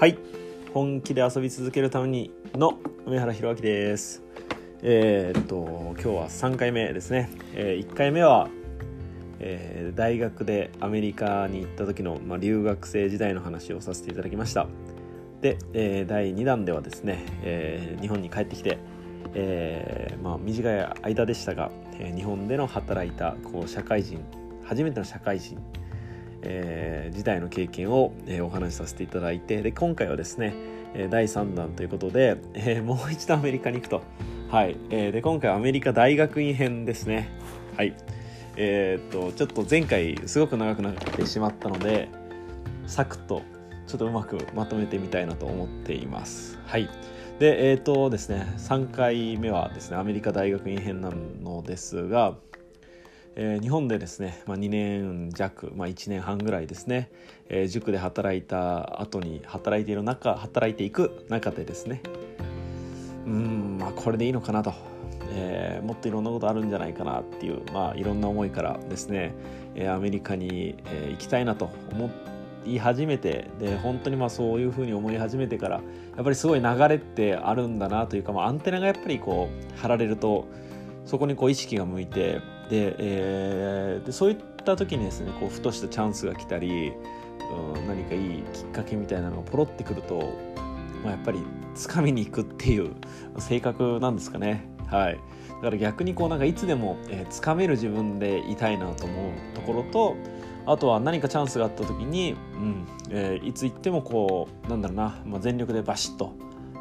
はい。本気で遊び続けるためにの梅原弘明です。えー、っと今日は3回目ですね、えー、1回目は、えー、大学でアメリカに行った時の、まあ、留学生時代の話をさせていただきました。で、えー、第2弾ではですね、えー、日本に帰ってきて、えーまあ、短い間でしたが、えー、日本での働いたこう社会人初めての社会人えー、時代の経験を、えー、お話しさせていただいてで今回はですね、第3弾ということで、えー、もう一度アメリカに行くと、はい。えー、で今回アメリカ大学院編ですね。はい。えー、っとちょっと前回すごく長くなってしまったのでサクッとちょっとうまくまとめてみたいなと思っています。はい。でえー、っとですね3回目はですねアメリカ大学院編なのですがえー、日本でですね、まあ、2年弱、まあ、1年半ぐらいですね、えー、塾で働いた後に働いている中働いていく中でですねうんまあこれでいいのかなと、えー、もっといろんなことあるんじゃないかなっていう、まあ、いろんな思いからですね、えー、アメリカに、えー、行きたいなと思い始めてで本当にまあそういうふうに思い始めてからやっぱりすごい流れってあるんだなというか、まあ、アンテナがやっぱりこう張られるとそこにこう意識が向いてで,、えー、でそういった時にですねこうふとしたチャンスが来たり、うん、何かいいきっかけみたいなのがポロってくると、まあ、やっぱり掴みに行くっていう性格なんですかね。はい、だから逆にこうなんかいつでも、えー、掴める自分でいたいなと思うところとあとは何かチャンスがあった時に、うんえー、いつ行ってもこうなんだろうな、まあ、全力でバシッと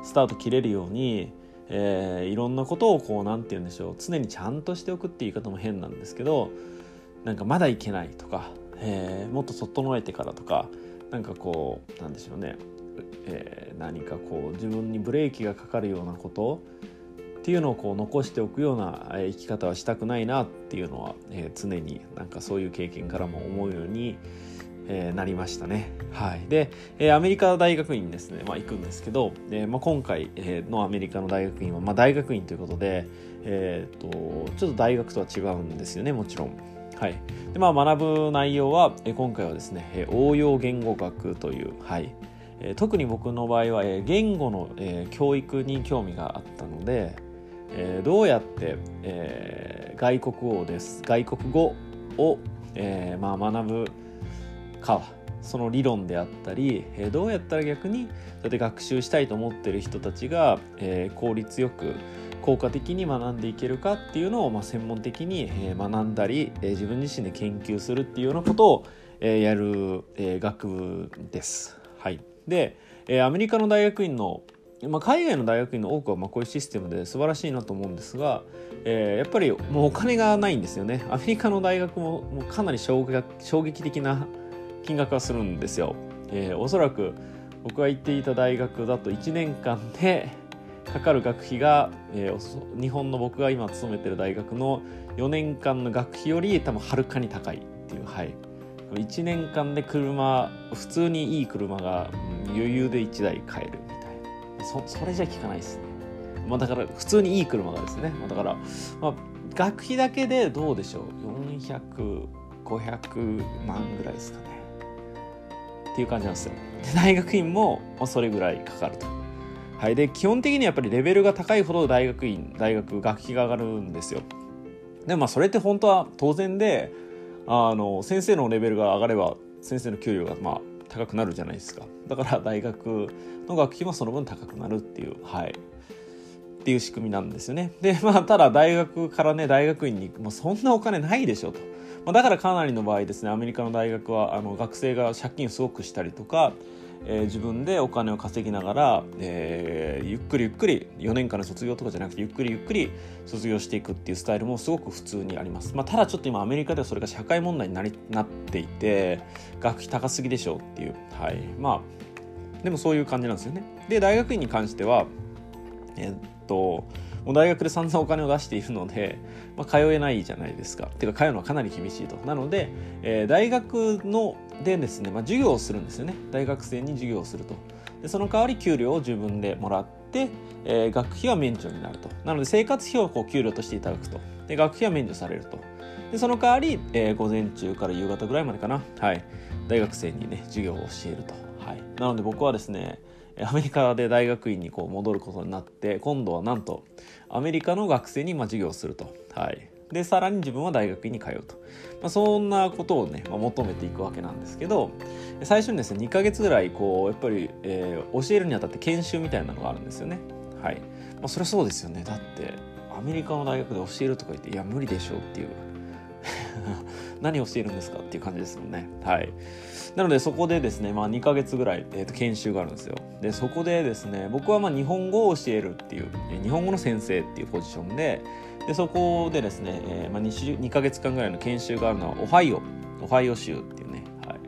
スタート切れるようにえー、いろんなことをこう何て言うんでしょう。常にちゃんとしておくっていう言い方も変なんですけどなんかまだいけないとか、えー、もっと整えてからとかなんかこうなんでしょうね、えー、何かこう自分にブレーキがかかるようなことっていうのをこう残しておくような生き方はしたくないなっていうのは、えー、常になんかそういう経験からも思うように、えー、なりましたね。はい、で、えー、アメリカ大学院にですね、まあ、行くんですけど、えーまあ、今回、え、のアメリカの大学院は、まあ、大学院ということで、えーと、ちょっと大学とは違うんですよね。もちろん。はい。でまあ、学ぶ内容は、えー、今回はですね、えー、応用言語学という、はい。えー、特に僕の場合は、えー、言語の、えー、教育に興味があったので、えー、どうやって、えー、外国語です。外国語を、えーまあ、学ぶかその理論であったり、えー、どうやったら逆にだって学習したいと思ってる人たちが、えー、効率よく効果的に学んでいけるかっていうのを、まあ、専門的に、えー、学んだり、えー、自分自身で研究するっていうようなことを、えー、やる、えー、学部です。はい、で、えー、アメリカの大学院のまあ、海外の大学院の多くはまあこういうシステムで素晴らしいなと思うんですが、えー、やっぱりもうお金がないんですよねアメリカの大学ももうかなり衝撃的な金額がするんですよ。えー、おそらく僕が行っていた大学だと1年間でかかる学費が、えー、日本の僕が今勤めてる大学の4年間の学費より多分はるかに高いっていうはい。1年間で車普通にいい車が、余裕で1台買えるみたいな。そそれじゃ効かないですね、まあ、だから普通にいい車がですね、まあ、だから、まあ、学費だけでどうでしょう。400500万ぐらいですかね。っていう感じなんですよ。で 大学院もそれぐらいかかると。はい、で基本的にやっぱりレベルが高いほど大学院大学学費が上がるんですよ。でもまあそれって本当は当然であの先生のレベルが上がれば先生の給料がまあ高くなるじゃないですか。だから大学の学費もその分高くなるっていう、はい、っていう仕組みなんですよね。でまあただ大学からね大学院にもうそんなお金ないでしょと。まあ、だからかなりの場合ですねアメリカの大学はあの学生が借金すごくしたりとか、えー、自分でお金を稼ぎながら、えー、ゆっくりゆっくり4年間の卒業とかじゃなくてゆっくりゆっくり卒業していくっていうスタイルもすごく普通にあります、まあ、ただちょっと今アメリカではそれが社会問題になりなっていて学費高すぎでしょうっていう。はい。まあでもそういう感じなんですよね。で大学院に関してはえー、っともう大学で散々お金を出しているので、まあ、通えないじゃないですか。ていうか通うのはかなり厳しいと。なので、えー、大学のでですね、まあ、授業をするんですよね。大学生に授業をすると。でその代わり給料を自分でもらって、えー、学費は免除になると。なので生活費をこう給料としていただくと。で学費は免除されると。でその代わり、えー、午前中から夕方ぐらいまでかな。はい。大学生にね、授業を教えると。はい、なので僕はですねアメリカで大学院にこう戻ることになって今度はなんとアメリカの学生にまあ授業すると、はい、でさらに自分は大学院に通うと、まあ、そんなことをね、まあ、求めていくわけなんですけど最初にですね2ヶ月ぐらいこうやっぱり、えー、教えるにあたって研修みたいなのがあるんですよね。はい、まあ、それはそうですよね。だってアメリカの大学で教えるとか言っていや無理でしょうっていう。何をしているんですかっていう感じですもんね。はい。なのでそこでですね、まあ、2ヶ月ぐらい、えー、と研修があるんですよ。でそこでですね僕はまあ日本語を教えるっていう日本語の先生っていうポジションででそこでですね、えーまあ2、2, ヶ月間ぐらいの研修があるのはオハイオオハイオ州っていうね、はい、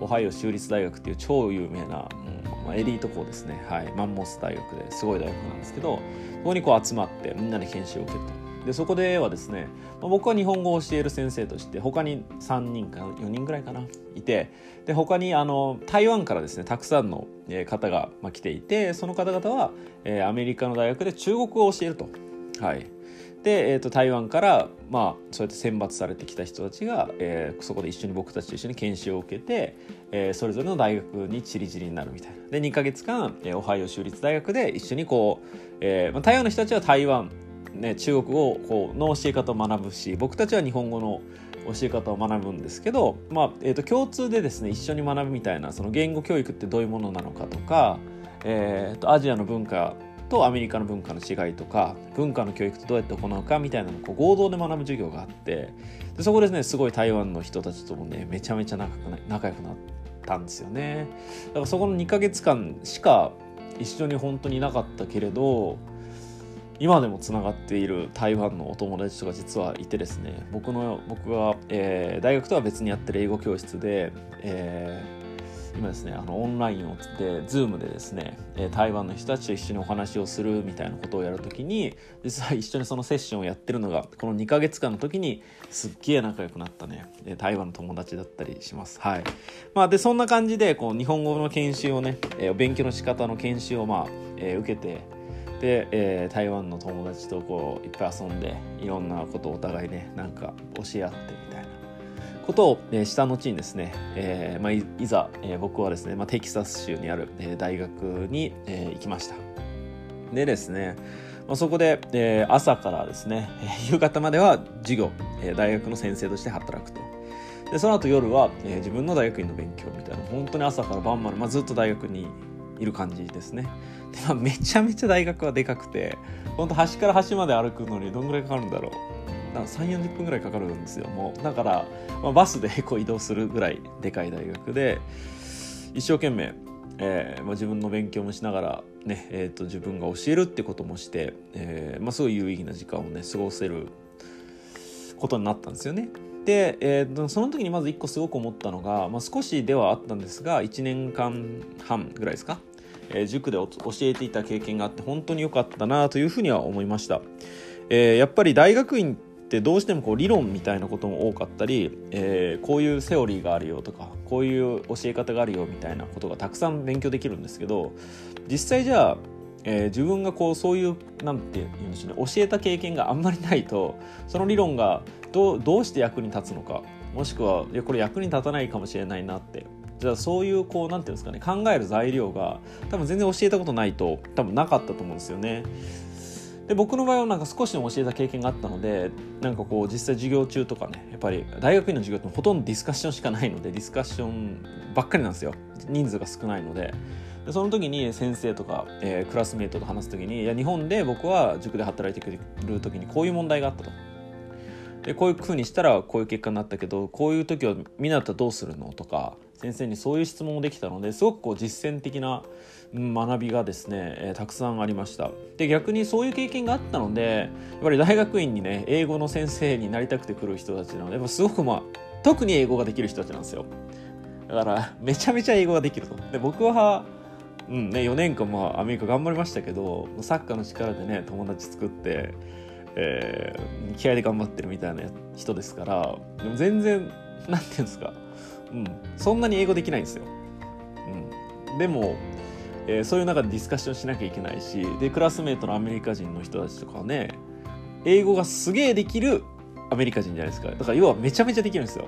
オハイオ州立大学っていう超有名な、うんまあ、エリート校ですね、はい、マンモス大学ですごい大学なんですけどそこにこう集まってみんなで研修を受けると。でそこではですね、僕は日本語を教える先生として他に3人か4人ぐらいかないてで他にあの台湾からですねたくさんの方が来ていてその方々は、えー、アメリカの大学で中国語を教えると。はいで、えーと、台湾から、まあ、そうやって選抜されてきた人たちが、えー、そこで一緒に僕たちと一緒に研修を受けて、えー、それぞれの大学にちりぢりになるみたいなで2か月間、えー、オハイオ州立大学で一緒にこう、えーまあ、台湾の人たちは台湾ね、中国語こうの教え方を学ぶし僕たちは日本語の教え方を学ぶんですけど、まあえーと、共通でですね一緒に学ぶみたいなその言語教育ってどういうものなのかとか、えーと、アジアの文化とアメリカの文化の違いとか文化の教育ってどうやって行うかみたいなのをこう合同で学ぶ授業があってでそこですねすごい台湾の人たちともねめちゃめちゃ仲仲良くなったんですよね。だからそこの2ヶ月間しか一緒に本当にいなかったけれど今でもつながっている台湾のお友達とか実はいてですね僕の僕が、えー、大学とは別にやってる英語教室で、えー、今ですねあのオンラインをつって Zoom でですね台湾の人たちと一緒にお話をするみたいなことをやるときに実は一緒にそのセッションをやってるのがこの2か月間の時にすっげえ仲良くなったね台湾の友達だったりします。はい。まあでそんな感じでこう日本語の研修をね勉強の仕方の研修をまあ、えー、受けてで、えー、台湾の友達とこういっぱい遊んでいろんなことをお互いねなんか教え合ってみたいなことを、えー、した後にですね、えーまあ、いざ、えー、僕はですね、まあ、テキサス州にある、えー、大学に、えー、行きました。でですね、まあ、そこで、えー、朝からですね夕方までは授業、えー、大学の先生として働くと。でその後夜は、えー、自分の大学院の勉強みたいな本当に朝から晩まで、まあ、ずっと大学にいる感じですね。で、まあ、めちゃめちゃ大学はでかくて本当端から端まで歩くのにどんぐらいかかるんだろう。3 4 0分ぐらいかかるんですよ。もうだから、まあ、バスで こう移動するぐらいでかい大学で一生懸命、えーまあ、自分の勉強もしながらね、えーと、自分が教えるってこともして、えーまあ、すごい有意義な時間をね過ごせることになったんですよね。で、えー、その時にまず1個すごく思ったのが、まあ、少しではあったんですが1年間半ぐらいですか、えー、塾で教えていた経験があって本当に良かったなというふうには思いました、えー、やっぱり大学院ってどうしてもこう理論みたいなことも多かったり、え、こういうセオリーがあるよとかこういう教え方があるよみたいなことがたくさん勉強できるんですけど実際じゃあえー、自分がこうそういうなんて言うんでしょうね教えた経験があんまりないと その理論がどうどうして役に立つのかもしくはいやこれ役に立たないかもしれないなって。じゃあそういうこうなんていうんですかね考える材料が多分全然教えたことないと多分なかったと思うんですよね。で僕の場合はなんか少しでも教えた経験があったのでなんかこう実際授業中とかねやっぱり大学院の授業ってほとんどディスカッションしかないのでディスカッションばっかりなんですよ。人数が少ないので。でその時に先生とか、えー、クラスメートと話す時にいや日本で僕は塾で働いてくれる時にこういう問題があったと。でこういうふうにしたらこういう結果になったけどこういう時はみんなだったどうするのとか先生にそういう質問もできたのですごくこう実践的な学びがですね、えー、たくさんありました。で逆にそういう経験があったのでやっぱり大学院にね英語の先生になりたくて来る人たちなのでやっぱすごくまあ特に英語ができる人たちなんですよ。だからめちゃめちゃ英語ができると。で僕はうんね、4年間まあアメリカ頑張りましたけどサッカーの力でね友達作って、えー、気合で頑張ってるみたいな人ですからでも全然なんていうんですか、うん、そんなに英語できないんですよ。うん、でも、えー、そういう中でディスカッションしなきゃいけないしでクラスメートのアメリカ人の人たちとかね英語がすげえできるアメリカ人じゃないですかだから要はめちゃめちゃできるんですよ。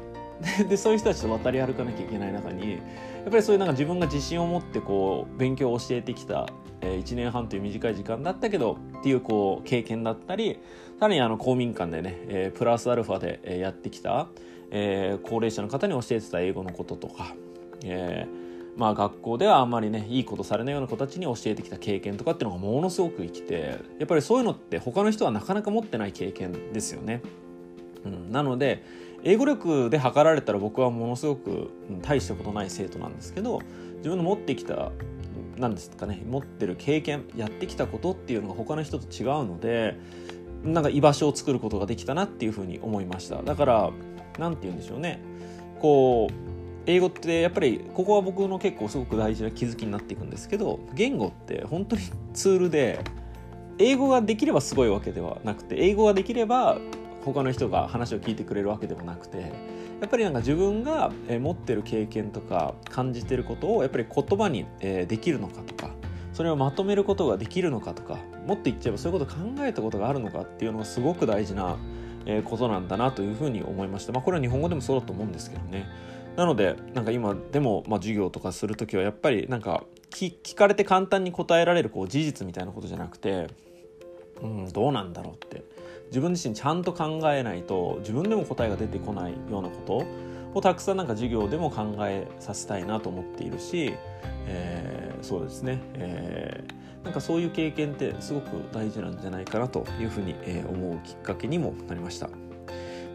でそういう人たちと渡り歩かなきゃいけない中にっぱりそういうなんか自分が自信を持ってこう勉強を教えてきた、えー、1年半という短い時間だったけどっていうこう経験だったりさらにあの公民館でね、えー、プラスアルファで、えやってきた、えー、高齢者の方に教えてた英語のこととか、えーまあ、学校ではあんまりねいいことされないような子たちに教えてきた経験とかっていうのがものすごく生きてやっぱりそういうのって他の人はなかなか持ってない経験ですよね。うん、なので英語力で測られたら僕はものすごく大したことない生徒なんですけど自分の持ってきた何ですかね持ってる経験やってきたことっていうのが他の人と違うのでなんか居場所を作ることができたなっていうふうに思いました。だから何て言うんでしょうね。こう英語ってやっぱりここは僕の結構すごく大事な気づきになっていくんですけど言語って本当にツールで英語ができればすごいわけではなくて英語ができれば他の人が話を聞いてくれるわけでもなくてやっぱりなんか自分が持ってる経験とか感じてることをやっぱり言葉にできるのかとかそれをまとめることができるのかとかもっと言っちゃえばそういうこと考えたことがあるのかっていうのがすごく大事なことなんだなというふうに思いました。まあ、これは日本語でもそうだと思うんですけどね。なのでなんか今でも、まあ、授業とかする時はやっぱりなんか聞かれて簡単に答えられるこう事実みたいなことじゃなくて、うん、どうなんだろうって自分自身ちゃんと考えないと自分でも答えが出てこないようなことをたくさんなんか授業でも考えさせたいなと思っているし、えー、そうですね、えー、なんかそういう経験ってすごく大事なんじゃないかなというふうに思うきっかけにもなりました。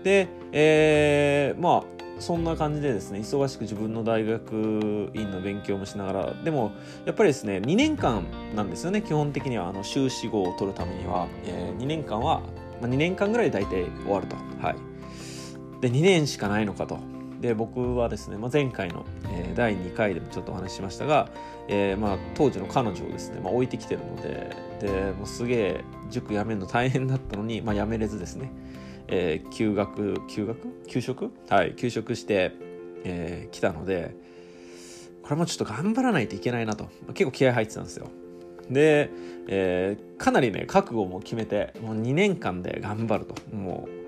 で、えー、まあそんな感じでですね忙しく自分の大学院の勉強もしながらでもやっぱりですね2年間なんですよね基本的には。あの修士号を取るためには、えー、2年間は、まあ、2年間ぐらいで大体終わると。はい。で2年しかないのかと。で僕はですね、まあ、前回の、えー、第2回でもちょっとお話ししましたが、えーまあ、当時の彼女をですね、まあ、置いてきてるのででもうすげえ塾辞めるの大変だったのに、まあ、辞めれずですねえー、休学休学？休職？はい休職して、えー、来たのでこれもちょっと頑張らないといけないなと。結構気合入ってたんですよ。で、えー、かなりね覚悟も決めてもう2年間で頑張ると。もう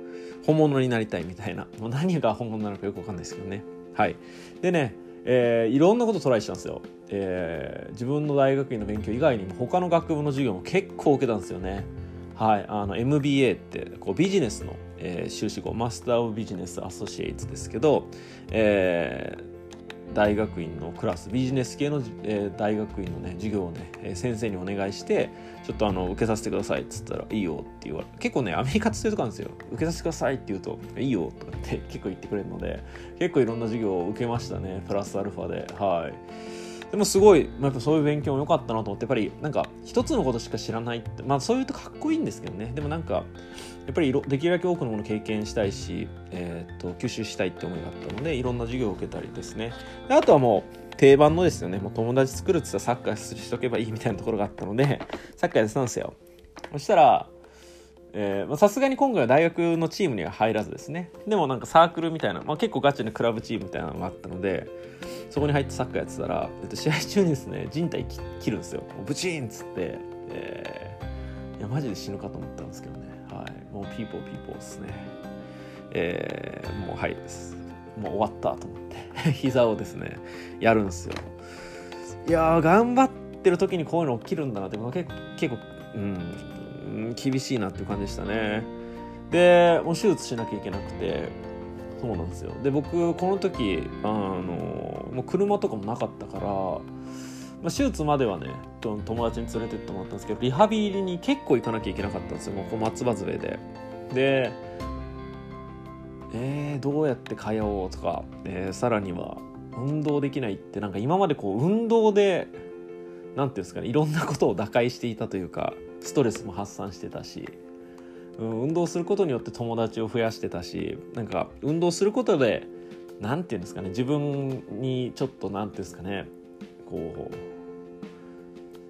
本物になりたいみたいな。もう何が本物なのかよくわかんないですけどね。はい。でねえー、いろんなことトライしたんですよ、えー、自分の大学院の勉強以外にも他の学部の授業も結構受けたんですよね。はい、あの MBA ってこうビジネスの、えー、修士号マスター・オブ・ビジネス・アソシエイツですけど、えー、大学院のクラスビジネス系の、えー、大学院のね授業をね、えー、先生にお願いしてちょっとあの受けさせてくださいっつったら「いいよ」って言われ結構ねアメリカってそういうとこなんですよ。受けさせてくださいって言うと「いいよ」とかって 結構言ってくれるので結構いろんな授業を受けましたねプラスアルファで。はい。でもすごい、まあ、やっぱそういう勉強も良かったなと思ってやっぱりなんか一つのことしか知らないってまあそういうとかっこいいんですけどね。でもなんかやっぱりできるだけ多くのものを経験したいし、えー、っと吸収したいって思いがあったのでいろんな授業を受けたりですね。であとはもう定番のですよね。もう友達作るって言ったらサッカーしとけばいいみたいなところがあったので サッカーやってたんですよ。そしたらさすがに今回は大学のチームには入らずですね。でもなんかサークルみたいな、まあ、結構ガチなクラブチームみたいなのがあったのでそこに入ってサッカーやってたら、えっと、試合中にですね人体切るんですよ。ブチーンっつって、えー、いやマジで死ぬかと思ったんですけどね。もうピーポーピーポーですね。えー、もうはいですもう終わったと思って。膝をですねやるんですよ。いや頑張ってる時にこういうの起きるんだなって結構うん厳しいなっていう感じでしたね。でもう手術しなきゃいけなくてそうなんですよ。で僕この時あのもう車とかもなかったから、まあ、手術まではね友達に連れてってもらったんですけどリハビリに結構行かなきゃいけなかったんですよ。もうこう松葉杖で。でえー、どうやって通おうとか、えー、さらには運動できないってなんか今までこう運動で何て言うんですかねいろんなことを打開していたというかストレスも発散してたしうん、運動することによって友達を増やしてたしなんか運動することで何て言うんですかね自分にちょっと何て言うんですかねこう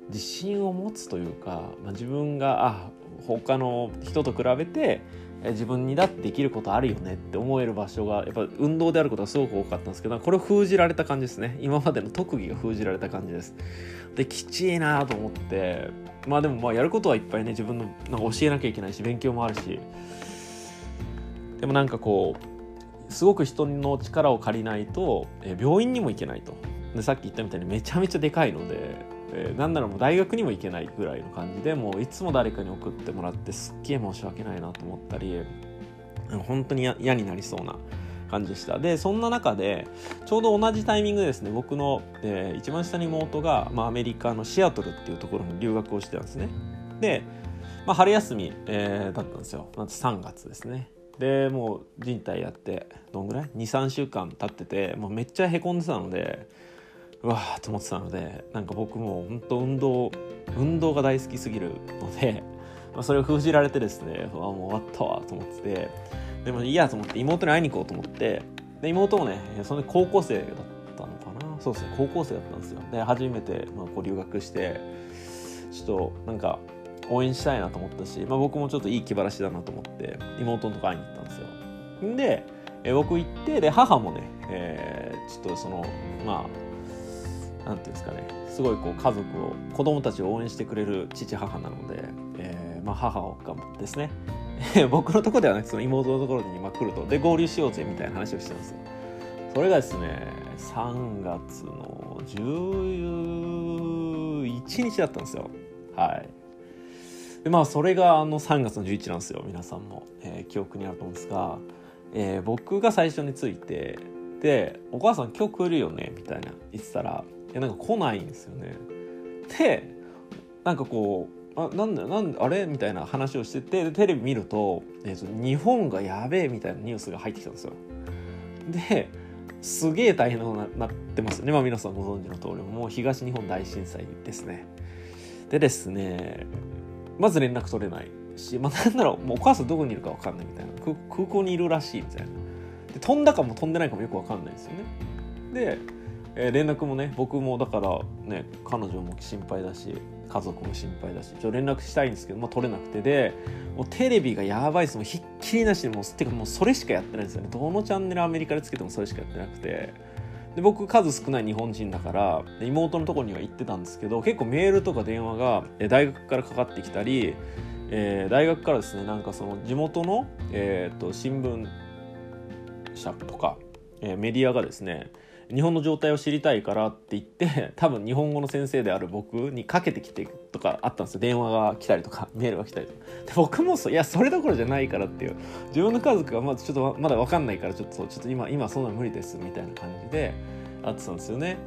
自信を持つというか、まあ、自分があ他の人と比べて自分にだってできることあるよねって思える場所がやっぱ運動であることがすごく多かったんですけどこれを封じられた感じですね。今までの特技が封じられた感じです。できちいなと思ってまあでもまあやることはいっぱいね自分のなんか教えなきゃいけないし勉強もあるし。でもなんかこうすごく人の力を借りないと、病院にも行けないと。でさっき言ったみたいにめちゃめちゃでかいので、えー、なんならもう大学にも行けないぐらいの感じでもういつも誰かに送ってもらってすっげえ申し訳ないなと思ったり本当に嫌になりそうな感じでした。でそんな中でちょうど同じタイミングでですね僕の、えー、一番下に妹が、まあ、アメリカのシアトルっていうところに留学をしてたんですね。で、まあ、春休み、えー、だったんですよ。夏3月ですね。でもう人体やってどんぐらい？23週間経っててもうめっちゃへこんでたのでうわーと思ってたのでなんか僕も本当運動運動が大好きすぎるので、まあ、それを封じられてですねうわもう終わったわと思っててでもいいやと思って妹に会いに行こうと思ってで妹もねその高校生だったのかな？そうですね高校生だったんですよ。で初めて、まあ、こう留学してちょっとなんか応援したいなと思ったし、まあ、僕もちょっといい気晴らしだなと思って妹のとこ会いに行ったんですよ。で、え僕行ってで母もね、えー、ちょっとそのまあなんていうんですかね。すごいこう家族を子供たちを応援してくれる父母なので、えーまあ、母を頑張ってですね。僕のとこではなくその妹のところにま来ると。で合流しようぜみたいな話をしてます。よそれがですね3月の11日だったんですよ。はい。でまあそれがあの3月の11なんですよ。皆さんも、えー、記憶にあると思うんですが、えー、僕が最初に着いてで「お母さん今日来るよね」みたいな言ってたら「いやなんか来ないんですよね」でなんかこうあなんだなんあれ？みたいな話をしててテレビ見ると,、えーと、日本がやべえみたいなニュースが入ってきたんですよ。ですげえ大変なことになってますよね、まあ、皆さんご存知の通り。もう東日本大震災ですね。でですねまず連絡取れないし、まあ、なんだろうもうお母さんどこにいるか分かんないみたいな。空港にいるらしいみたいな。で飛んだかも飛んでないかもよく分かんないですよね。で、えー、連絡もね僕もだからね彼女も心配だし家族も心配だしちょ連絡したいんですけど、まあ、取れなくてでもうテレビがやばいです。もうひっきりなしでもうてかもうそれしかやってないんですよね。どのチャンネルアメリカでつけてもそれしかやってなくて。で僕数少ない日本人だから妹のとこには行ってたんですけど結構メールとか電話が大学からかかってきたり、えー、大学からですねなんかその地元の、えーと、新聞社とか、えー、メディアがですね日本の状態を知りたいからって言って 多分日本語の先生である僕にかけてきてとかあったんですよ。電話が来たりとか メールが来たりとか。で僕もそういやそれどころじゃないからっていう。自分の家族がまちょっとまだ分かんないからちょっとちょっと今今そんな無理ですみたいな感じであってたんですよね。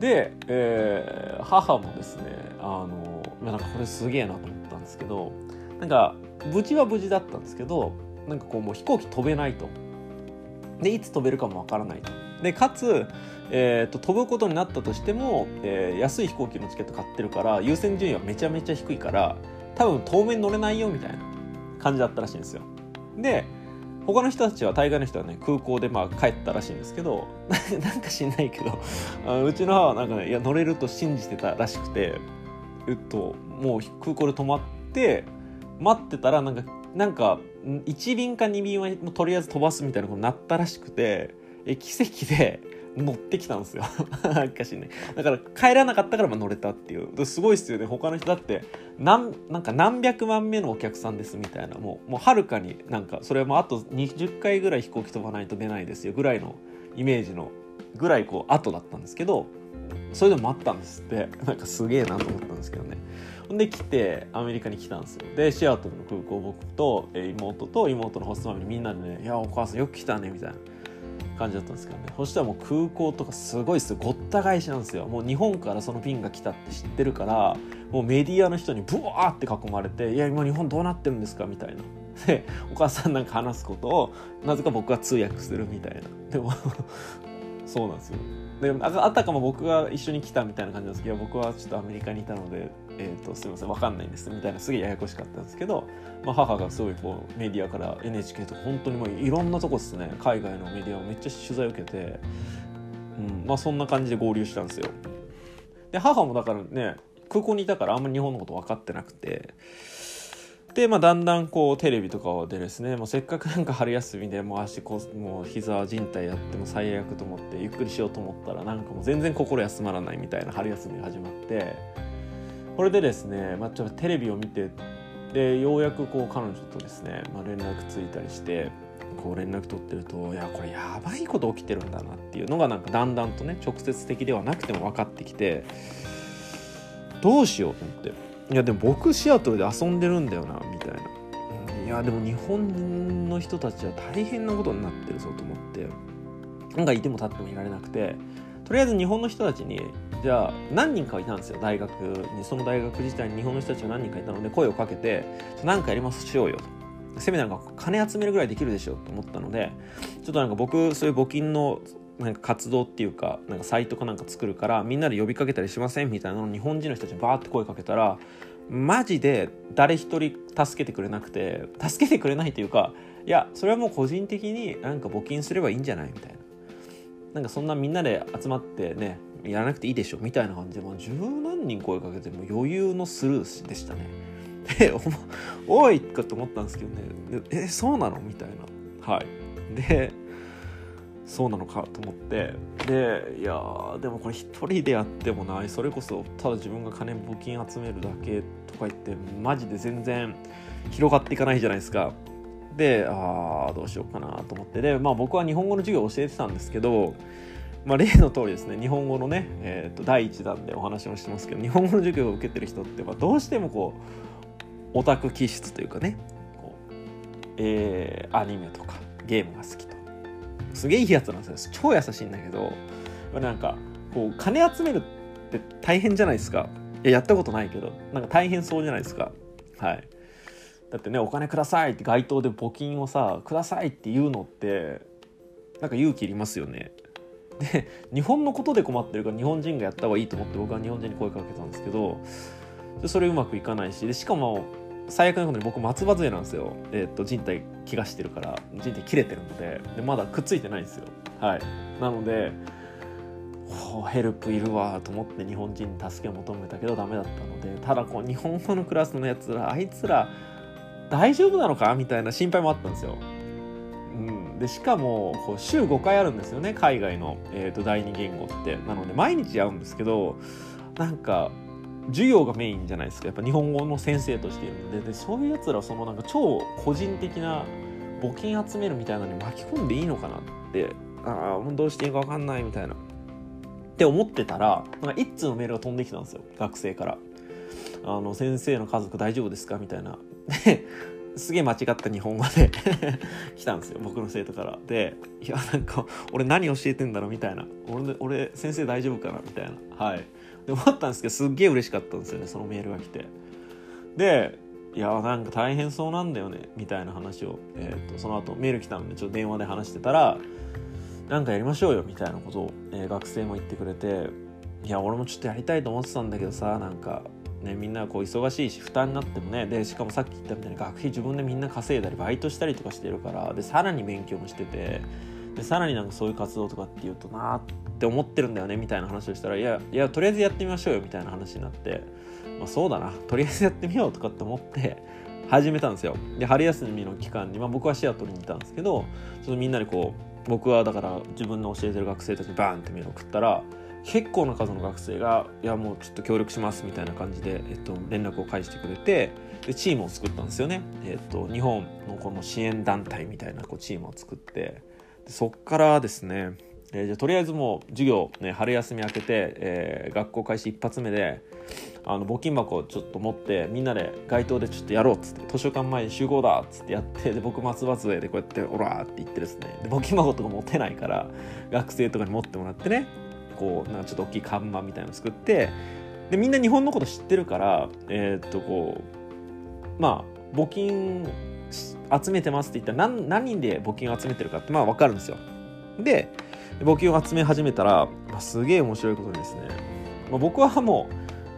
で、えー、母もですねあのなんかこれすげえなと思ったんですけどなんか無事は無事だったんですけどなんかこうもう飛行機飛べないと。でいつ飛べるかもわからないと。でかつ、えーと、飛ぶことになったとしても、えー、安い飛行機のチケット買ってるから優先順位はめちゃめちゃ低いから多分当面乗れないよみたいな感じだったらしいんですよ。で他の人たちは大概の人はね空港でまあ帰ったらしいんですけど なんか知んないけどうちの母はなんかねいや乗れると信じてたらしくてえっともう空港で泊まって待ってたらなんかなんか1便か2便はとりあえず飛ばすみたいなことになったらしくてえ奇跡で 乗ってきたんですよ。なんかしねだから帰らなかったからま乗れたっていう。すごいっすよね。他の人だって何なんか何百万目のお客さんですみたいな。もうもうはるかになんかそれもあと20回ぐらい飛行機飛ばないと出ないですよ。ぐらいのイメージのぐらいこう後だったんですけどそれでもあったんですって。なんかすげえなと思ったんですけどね。ほんで来てアメリカに来たんですよ。でシアトルの空港僕と妹と妹のホストマミーみんなでね「いやお母さんよく来たね」みたいな。感じだったんですけどね。そしたらもう空港とかすごいっすごった返しなんですよ。もう日本からその便が来たって知ってるからもうメディアの人にブワーって囲まれて「いや今日本どうなってるんですか?」みたいな。でお母さんなんか話すことをなぜか僕が通訳するみたいな。でもそうなんですよ。であたかも僕が一緒に来たみたいな感じなんですけど僕はちょっとアメリカにいたので、えーと、すいません分かんないんですみたいなすげえややこしかったんですけど、まあ、母がすごいこうメディアから NHK とか本当にもういろんなとこですね海外のメディアをめっちゃ取材受けて、うんまあ、そんな感じで合流したんですよ。で母もだからね空港にいたからあんまり日本のこと分かってなくてで、まあ、だんだんこうテレビとかでですねもうせっかくなんか春休みでもう足こもう膝靭帯やっても最悪と思ってゆっくりしようと思ったらなんかもう全然心休まらないみたいな春休みが始まってこれでですね、まあ、ちょっとテレビを見てでようやくこう彼女とですね、まあ、連絡ついたりしてこう連絡取ってるといやこれやばいこと起きてるんだなっていうのがなんかだんだんとね直接的ではなくても分かってきてどうしようと思って。いやでも僕シアトルで遊んでるんだよなみたいな。いやでも日本の人たちは大変なことになってるぞと思って。なんかいても立ってもいられなくて。とりあえず日本の人たちにじゃあ何人かいたんですよ。大学に。その大学自体に日本の人たちが何人かいたので声をかけて何かやりますしょうよ。とせめてなんか金集めるぐらいできるでしょと思ったのでちょっとなんか僕そういう募金のなんか活動っていうかなんかサイトかなんか作るからみんなで呼びかけたりしませんみたいなのを日本人の人たちにバーって声かけたらマジで誰一人助けてくれなくて助けてくれないというかいやそれはもう個人的になんか募金すればいいんじゃないみたいな。なんかそんなみんなで集まってねやらなくていいでしょみたいな感じでもう十何人声かけても余裕のスルーでしたね。でおおいかと思ったんですけどね。えそうなの？みたいな。はい。でそうなのかと思って。でいやでもこれ一人でやってもない。それこそただ自分が金募金集めるだけとか言ってマジで全然広がっていかないじゃないですかでああどうしようかなと思って。でまあ僕は日本語の授業を教えてたんですけどまあ、例の通りですね日本語のね、えー、と第1弾でお話をしてますけど日本語の授業を受けてる人って、まあ、どうしてもこうオタク気質というかねこう、えー、アニメとかゲームが好きと。すげえいいやつなんですよ。超優しいんだけどなんかこう金集めるって大変じゃないですか。いややったことないけどなんか大変そうじゃないですか。はい。だってねお金くださいって街頭で募金をさくださいって言うのってなんか勇気いりますよね。で日本のことで困ってるから日本人がやった方がいいと思って僕は日本人に声かけたんですけどそれうまくいかないしでしかも最悪なことに僕松葉杖なんですよ、えー、っと人体怪我してるから人体切れてるのででまだくっついてないんですよ。はい。なのでヘルプいるわと思って日本人に助けを求めたけどダメだったのでただこう日本語のクラスのやつらあいつら大丈夫なのか？みたいな心配もあったんですよ。でしかもこう週5回あるんですよね海外の、えー、と第二言語って。なので毎日会うんですけどなんか授業がメインじゃないですか。やっぱ日本語の先生としているので。でそういうやつらそのなんか超個人的な募金集めるみたいなのに巻き込んでいいのかなって。ああどうしていいか分かんないみたいな。って思ってたらなんか一通のメールが飛んできたんですよ。学生から。あの先生の家族大丈夫ですか？みたいな。ですげえ間違った日本語で 来たんですよ僕の生徒から。でいやなんか俺何教えてんだろうみたいな。俺俺先生大丈夫かな？みたいな。はい。で思ったんですけどすっげえ嬉しかったんですよねそのメールが来て。でいやなんか大変そうなんだよねみたいな話を、えーと、その後メール来たのでちょっと電話で話してたらなんかやりましょうよみたいなことを、えー、学生も言ってくれていや俺もちょっとやりたいと思ってたんだけどさなんかね、みんなこう忙しいし負担になってもねでしかもさっき言ったみたいに学費自分でみんな稼いだりバイトしたりとかしてるからでさらに勉強もしててでさらになんかそういう活動とかっていうとなって思ってるんだよねみたいな話をしたらいやいやとりあえずやってみましょうよみたいな話になって、まあ、そうだなとりあえずやってみようとかって思って始めたんですよ。で春休みの期間に、まあ、僕はシアトルにいたんですけどちょっとみんなでこう僕はだから自分の教えてる学生たちにバーンってメールを送ったら結構な数の学生が「いやもうちょっと協力します」みたいな感じで、えっと、連絡を返してくれてでチームを作ったんですよね、えっと、日本のこの支援団体みたいなこうチームを作ってでそっからですね、えー、じゃとりあえずもう授業、ね、春休み明けて、えー、学校開始一発目であの募金箱をちょっと持ってみんなで街頭でちょっとやろうっつって図書館前に集合だっつってやってで僕松葉杖でこうやってオラって言ってですねで募金箱とか持てないから学生とかに持ってもらってねこうなんかちょっと大きい看板みたいなの作ってでみんな日本のこと知ってるからえー、っとこうまあ募金集めてますって言ったら何何人で募金を集めてるかってまあ分かるんですよ。で募金を集め始めたら、まあ、すげえ面白いことにですね、まあ、僕はも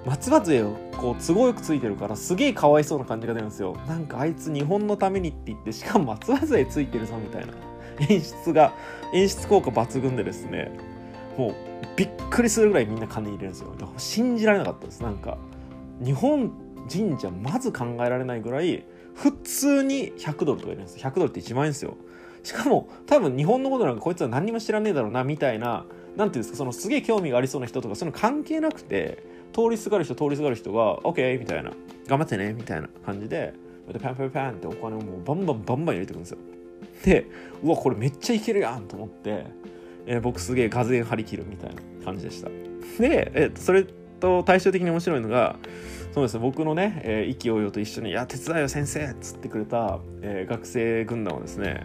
う松葉杖をこう都合よくついてるからすげえかわいそうな感じが出るんですよ。なんかあいつ日本のためにって言ってしかも松葉杖ついてるぞみたいな。演出が演出効果抜群でですね。もうびっくりするぐらいみんな金入れるんですよ。信じられなかったです。なんか日本人じゃまず考えられないぐらい普通に100ドルとかいるんです100ドルって1万円ですよ。しかも多分日本のことなんかこいつは何も知らねえだろうなみたいな何ていうんですかそのすげえ興味がありそうな人とかその関係なくて通りすがる人通りすがる人が OK みたいな頑張ってねみたいな感じでパンパンパンってお金をもうバンバンバンバン入れてくるんですよ。でうわこれめっちゃいけるやんと思って、えー、僕すげえがぜ張り切るみたいな感じでした。で、えー、それと対照的に面白いのがそうですね僕のね、え、意気揚々と一緒に「いや手伝いよ先生」っつってくれた、えー、学生軍団はですね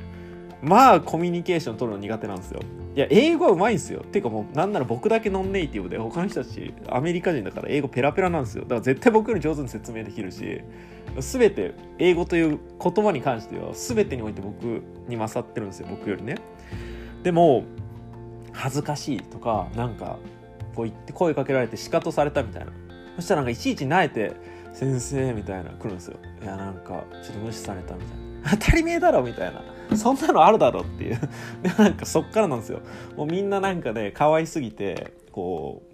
まあコミュニケーション取るの苦手なんですよ。いや英語はうまいんですよ。っていうかもうなんなら僕だけノンネイティブで他の人たちアメリカ人だから英語ペラペラなんですよ。だから絶対僕より上手に説明できるし全て英語という言葉に関しては全てにおいて僕に勝ってるんですよ僕よりね。でも恥ずかしいとかなんかこう言って声かけられてシカトされたみたいな。そしたらなんかいちいち慣れて「先生」みたいな来るんですよ。いやなんかちょっと無視されたみたいな。当たり前だろみたいな。そんなのあるだろっていう。で なんかそっからなんですよ。もうみんななんかね可愛すぎてこう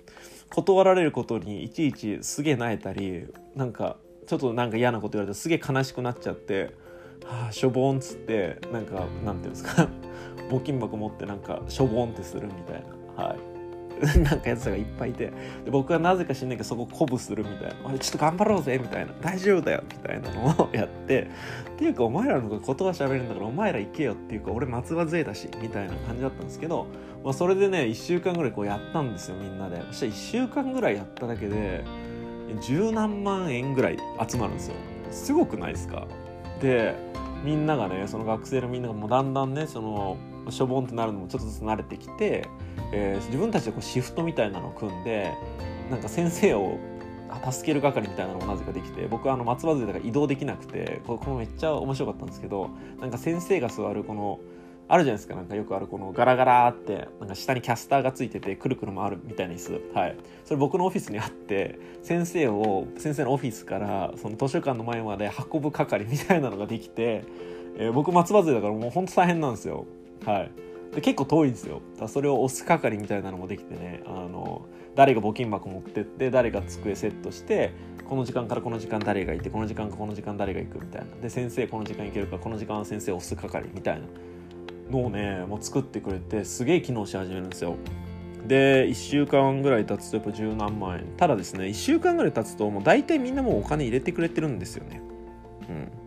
断られることにいちいちすげえ萎えたりなんかちょっとなんか嫌なこと言われてすげえ悲しくなっちゃってはあしょぼんっつってなんかなんていうんですか。募金箱持ってなんかしょぼんってするみたいな。はい。なんかやつらがいっぱいいて。で僕はなぜか知んないけどそこ鼓舞するみたいな「ちょっと頑張ろうぜ」みたいな「大丈夫だよ」みたいなのをやって。っていうかお前らの言葉喋るんだからお前ら行けよっていうか俺松葉杖だしみたいな感じだったんですけど、まあ、それでね1週間ぐらいこうやったんですよみんなで。そしたら1週間ぐらいやっただけで十何万円ぐらい集まるんですよ。すごくないですか？でみんながねその学生のみんながもうだんだんねそのしょぼんってなるのもちょっとずつ慣れてきて、えー、自分たちでこうシフトみたいなのを組んでなんか先生を助ける係みたいなのもなぜかできて僕あの松葉杖だから移動できなくてこれめっちゃ面白かったんですけどなんか先生が座るこのあるじゃないですかなんかよくあるこのガラガラってなんか下にキャスターがついててくるくる回るみたいな椅子。はい。それ僕のオフィスにあって先生を先生のオフィスからその図書館の前まで運ぶ係みたいなのができて、えー、僕松葉杖だからもうほんと大変なんですよ。はい。で結構遠いんですよ。だそれを押す係みたいなのもできてねあの誰が募金箱持ってって誰が机セットしてこの時間からこの時間誰がいてこの時間かこの時間誰が行くみたいな。で先生この時間行けるかこの時間は先生押す係みたいなのをねもう作ってくれてすげえ機能し始めるんですよ。で1週間ぐらい経つとやっぱ十何万円。ただですね1週間ぐらい経つともう大体みんなもうお金入れてくれてるんですよね。うん。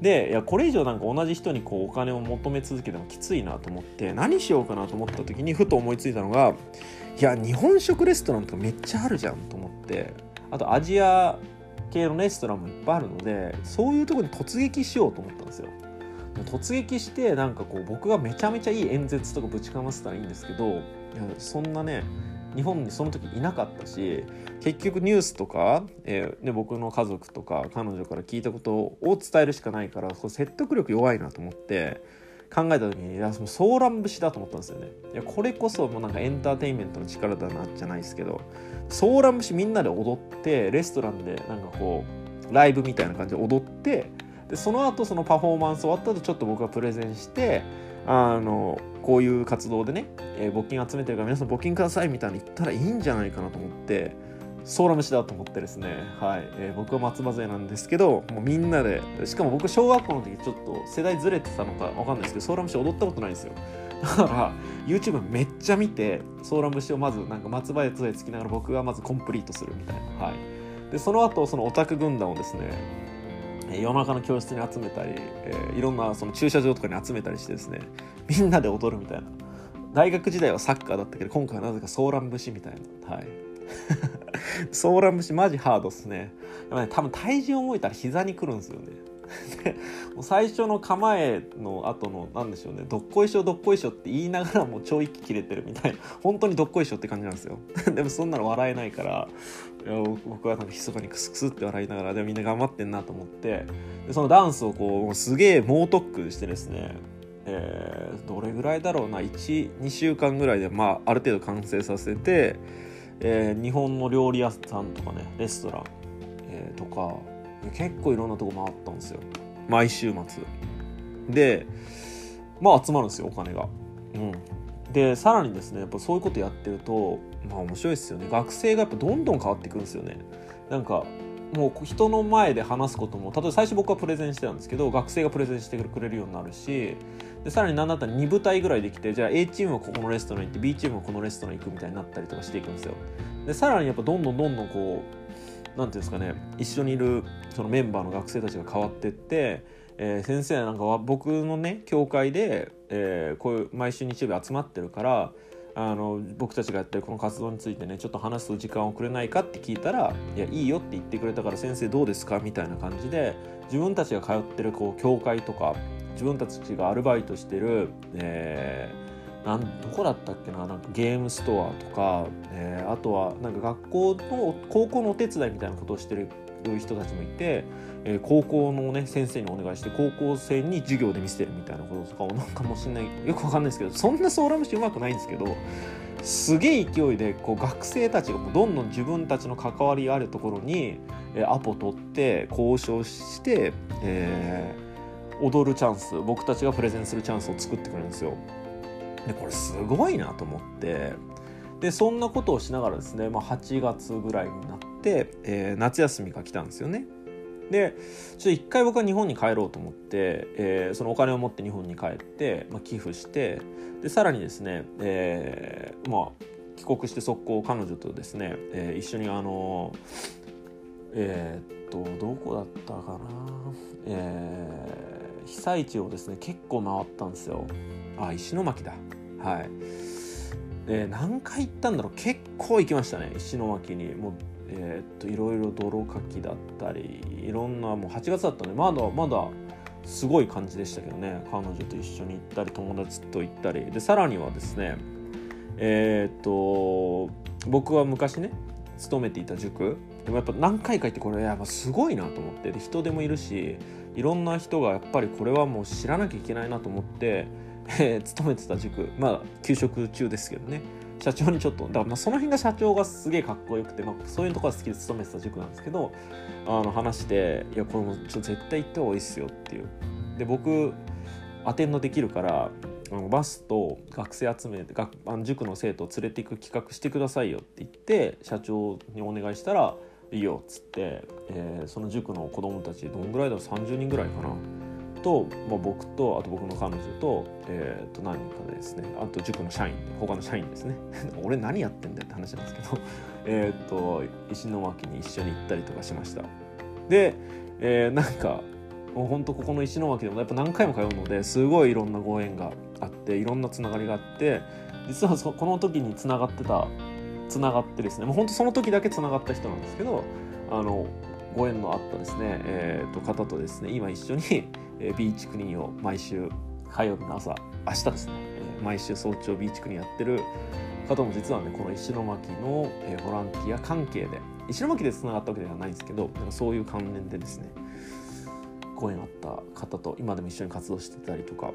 でいやこれ以上なんか同じ人にこうお金を求め続けてもきついなと思って何しようかなと思った時にふと思いついたのがいや日本食レストランとかめっちゃあるじゃんと思ってあとアジア系のレストランもいっぱいあるのでそういうとこに突撃しようと思ったんですよ。突撃してなんかこう僕がめちゃめちゃいい演説とかぶちかませたらいいんですけどいやそんなね日本にその時いなかったし結局ニュースとか、えー、ね、僕の家族とか彼女から聞いたことを伝えるしかないから説得力弱いなと思って考えた時にいやそのソーラン節だと思ったんですよね。いやこれこそもうなんかエンターテインメントの力だなじゃないですけどソーラン節みんなで踊ってレストランでなんかこうライブみたいな感じで踊ってでその後そのパフォーマンス終わった後ちょっと僕がプレゼンしてあのこういう活動でね、えー、募金集めてるから皆さん募金くださいみたいに言ったらいいんじゃないかなと思ってソーラ飯だと思ってですね、はいえー、僕は松葉勢なんですけどもうみんなでしかも僕小学校の時ちょっと世代ずれてたのか分かんないですけどソーラ飯踊ったことないんですよ。だから YouTube めっちゃ見てソーラ節をまずなんか松葉杖つきながら僕がまずコンプリートするみたいなはい。でその後そのオタク軍団をですね夜中の教室に集めたり、えー、いろんなその駐車場とかに集めたりしてですねみんなで踊るみたいな。大学時代はサッカーだったけど今回はなぜかソーラン節みたいな。はい。ソーラン節マジハードっすね。でもね多分体重重いたら膝にくるんですよね。で最初の構えの後の何でしょうねどっこいしょどっこいしょって言いながらもう超息切れてるみたいな。本当にどっこいしょって感じなんですよ。でもそんなの笑えないから僕はなんか密かにクスクスって笑いながらでもみんな頑張ってんなと思ってでそのダンスをこうすげえ猛特訓してですねえー、どれぐらいだろうな12週間ぐらいで、まあ、ある程度完成させて、えー、日本の料理屋さんとかねレストラン、えー、とか結構いろんなとこ回ったんですよ。毎週末。でまあ集まるんですよお金が。うん。でさらにですねやっぱそういうことやってるとまあ面白いですよね。学生がやっぱどんどん変わっていくんですよね。なんかもう人の前で話すことも例えば最初僕はプレゼンしてたんですけど学生がプレゼンしてくれるようになるしでさらに何だったら2部隊ぐらいできてじゃあ A チームはここのレストラン行って B チームはこのレストラン行くみたいになったりとかしていくんですよ。でさらにやっぱどんどんどんどんこう何ていうんですかね一緒にいるそのメンバーの学生たちが変わってって、えー、先生なんかは僕のね教会で、えー、こういう毎週日曜日集まってるからあの僕たちがやってるこの活動についてねちょっと話す時間をくれないかって聞いたら「いやいいよ」って言ってくれたから「先生どうですか?」みたいな感じで自分たちが通ってるこう教会とか自分たちがアルバイトしてる、えー、なんどこだったっけななんかゲームストアとか、えー、あとはなんか学校の高校のお手伝いみたいなことをしてる人たちもいて、えー、高校のね先生にお願いして高校生に授業で見せてるみたいなこととかをなんかもしんないよくわかんないですけどそんなソーラムシうまくないんですけどすげえ勢いでこう学生たちがもうどんどん自分たちの関わりあるところに、えー、アポ取って交渉して、えー、踊るチャンス僕たちがプレゼンするチャンスを作ってくれるんですよ。でこれすごいなと思ってでそんなことをしながらですね、まあ、8月ぐらいになって、えー、夏休みが来たんですよね。でちょっと一回僕は日本に帰ろうと思って、えー、そのお金を持って日本に帰って、まあ、寄付してでさらにですね、えー、まあ帰国して速攻彼女とですね、えー、一緒にあのえー、っとどこだったかな、えー、被災地をですね結構回ったんですよ。あ石巻だ。はい。で何回行ったんだろう。結構行きましたね石巻に。もうえー、っといろいろ泥かきだったりいろんなもう8月だったんでまだまだすごい感じでしたけどね。彼女と一緒に行ったり友達と行ったり。でさらにはですねえー、っと僕は昔ね勤めていた塾。でもやっぱ何回か行ってこれやっぱすごいなと思って。で人でもいるしいろんな人がやっぱりこれはもう知らなきゃいけないなと思って、えー、勤めてた塾。まあ給食中ですけどね。社長にちょっとだからまあその辺が社長がすげえかっこよくて、まあ、そういうところが好きで勤めてた塾なんですけどあの話して「いやこれもちょっと絶対行った方がいいっすよ」っていう。で僕アテンドできるからあのバスと学生集めて学あの塾の生徒を連れていく企画してくださいよって言って社長にお願いしたら「いいよ」っつって、えー、その塾の子供たちどんぐらいだろう？30人ぐらいかな。と、まあ、僕とあと僕の彼女と,、えー、と何かですね。あと塾の社員他の社員ですね。俺何やってんだよって話なんですけど。えっと石巻に一緒に行ったりとかしました。で、えー、なんかもうほんとここの石巻でもやっぱ何回も通うのですごいいろんなご縁があっていろんなつながりがあって実はそこの時につながってたつながってですねもうほんとその時だけつながった人なんですけどあのご縁のあったですね、えー、と方とですね今一緒にえビーチクリーンを毎週火曜日の朝明日ですね、え毎週早朝ビーチクリーンやってる方も実はねこの石巻の、えボランティア関係で石巻でつながったわけではないんですけどそういう関連でですねご縁あった方と今でも一緒に活動してたりとか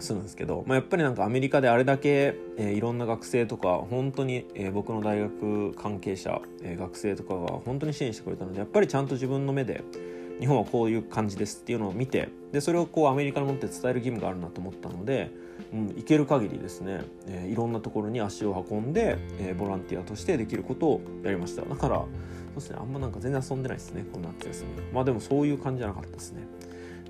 するんですけど、まあ、やっぱりなんかアメリカであれだけ、えー、いろんな学生とか本当に、えー、僕の大学関係者、えー、学生とかが本当に支援してくれたのでやっぱりちゃんと自分の目で日本はこういう感じですっていうのを見てでそれをこうアメリカに持って伝える義務があるなと思ったので、うん、行ける限りですね、えー、いろんなところに足を運んで、えー、ボランティアとしてできることをやりました。だからそうですねあんまなんか全然遊んでないですねこの夏休みまあでもそういう感じじゃなかったですね。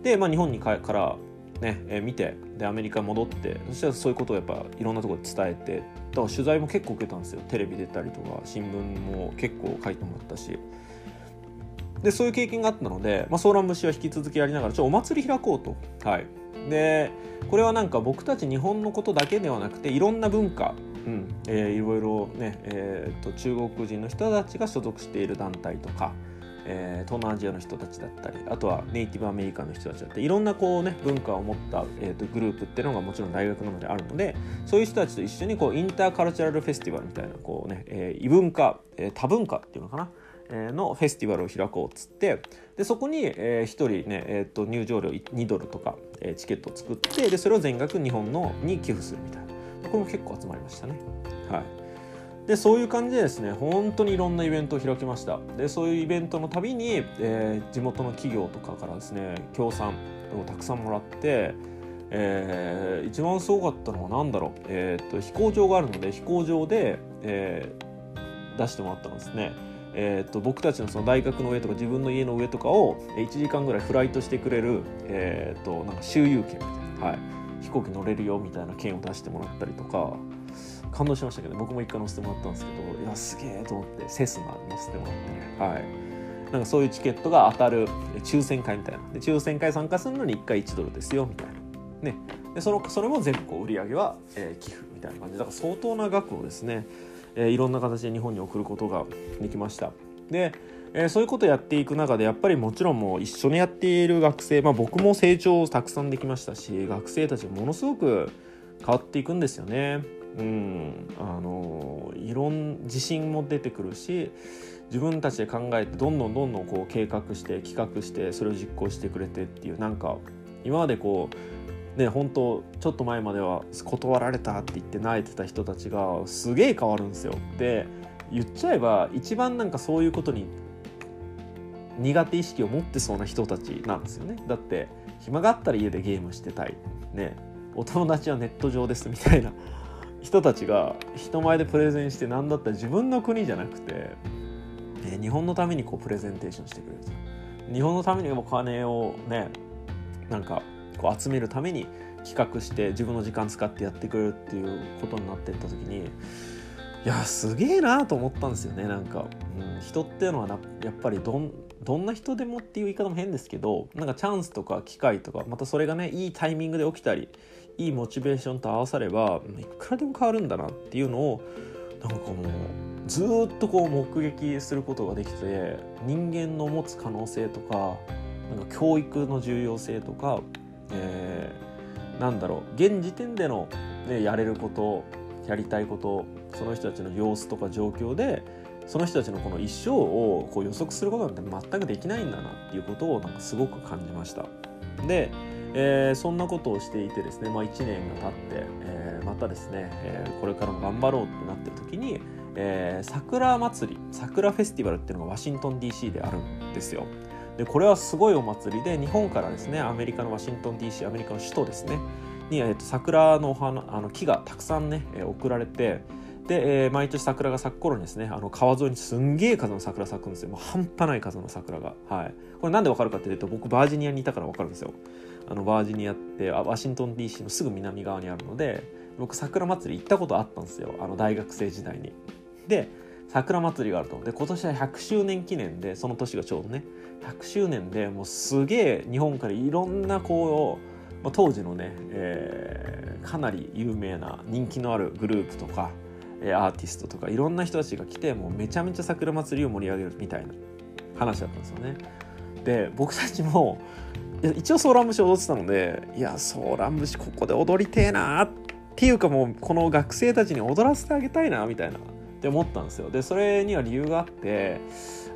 で、まあ、日本にかからね、えー、見てでアメリカ戻ってそしたらそういうことをやっぱいろんなところで伝えてだから取材も結構受けたんですよ。テレビ出たりとか新聞も結構書いてもらったし。でそういう経験があったので、まあ、ソーラン節は引き続きやりながらちょっとお祭り開こうと。はい、でこれはなんか僕たち日本のことだけではなくていろんな文化、うんえー、いろいろね、えーと、中国人の人たちが所属している団体とか、えー、東南アジアの人たちだったりあとはネイティブアメリカの人たちだったりいろんなこう、ね、文化を持った、えーと、グループっていうのがもちろん大学なのであるのでそういう人たちと一緒にこうインターカルチャラルフェスティバルみたいなこうね、えー、異文化、えー、多文化っていうのかなのフェスティバルを開こうっつってでそこに、えー、1人ね、えー、と入場料2ドルとか、えー、チケットを作ってでそれを全額日本のに寄付するみたいな。これも結構集まりましたね。はい。でそういう感じでですね本当にいろんなイベントを開きました。でそういうイベントのたびに、えー、地元の企業とかからですね協賛をたくさんもらってえー、一番すごかったのは何だろう、えーと、飛行場があるので飛行場で、えー、出してもらったんですね。えーと、僕たちのその大学の上とか自分の家の上とかを1時間ぐらいフライトしてくれる、えーと、なんか周遊券みたいな、はい、飛行機乗れるよみたいな券を出してもらったりとか感動しましたけど僕も一回乗せてもらったんですけどいやすげえと思ってセスナ乗せてもらってね、はい。なんかそういうチケットが当たる抽選会みたいな。で抽選会参加するのに1回1ドルですよみたいな。ね。でそのそれも全部売り上げは、えー、寄付みたいな感じだから相当な額をですね、え、いろんな形で日本に送ることができました。で、え、そういうことをやっていく中でやっぱりもちろんもう一緒にやっている学生、まあ、僕も成長をたくさんできましたし学生たちものすごく変わっていくんですよね。うん。あのいろん自信も出てくるし自分たちで考えてどんどんどんどんこう計画して企画してそれを実行してくれてっていうなんか今までこうね本当ちょっと前までは断られたって言って泣いてた人たちがすげえ変わるんですよ。で言っちゃえば一番なんかそういうことに苦手意識を持ってそうな人たちなんですよね。だって暇があったら家でゲームしてたい。ねお友達はネット上ですみたいな人たちが人前でプレゼンして何だったら自分の国じゃなくてえ日本のためにこうプレゼンテーションしてくれる日本のためにお金をねなんかこう集めるために企画して自分の時間使ってやってくれるっていうことになってった時にいやすげえなと思ったんですよね。なんか、うん、人っていうのはなやっぱりどんどんな人でもっていう言い方も変ですけどなんかチャンスとか機会とかまたそれがねいいタイミングで起きたりいいモチベーションと合わさればいくらでも変わるんだなっていうのをなんかもうずっとこう目撃することができて人間の持つ可能性とかなんか教育の重要性とか、えー、なんだろう現時点での、ね、やれることやりたいことその人たちの様子とか状況でその人たちのこの一生をこう予測することなんて全くできないんだなっていうことをなんかすごく感じました。で、えー、そんなことをしていてですね、まあ、1年が経って、えー、またですね、えー、これからも頑張ろうってなってる時にえー、桜祭り桜フェスティバルっていうのがワシントン DC であるんですよ。でこれはすごいお祭りで日本からですねアメリカのワシントン DC アメリカの首都ですねに、えー、と桜の花あの木がたくさんね、えー、送られてで、えー、毎年桜が咲く頃にですねあの川沿いにすんげえ数の桜咲くんですよ。もう半端ない数の桜が。はい。これなんでわかるかっていうと僕バージニアにいたからわかるんですよ。あのバージニアってワシントン DC のすぐ南側にあるので僕桜祭り行ったことあったんですよ。あの大学生時代に。で桜祭りがあるとで今年は100周年記念でその年がちょうどね100周年でもうすげえ日本からいろんなこう、まあ、当時のね、えー、かなり有名な人気のあるグループとかアーティストとかいろんな人たちが来てもうめちゃめちゃ桜祭りを盛り上げるみたいな話だったんですよね。で僕たちも一応ソーラン節踊ってたのでいやソーラン節ここで踊りてえなっていうかもうこの学生たちに踊らせてあげたいなみたいなって思ったんですよでそれには理由があって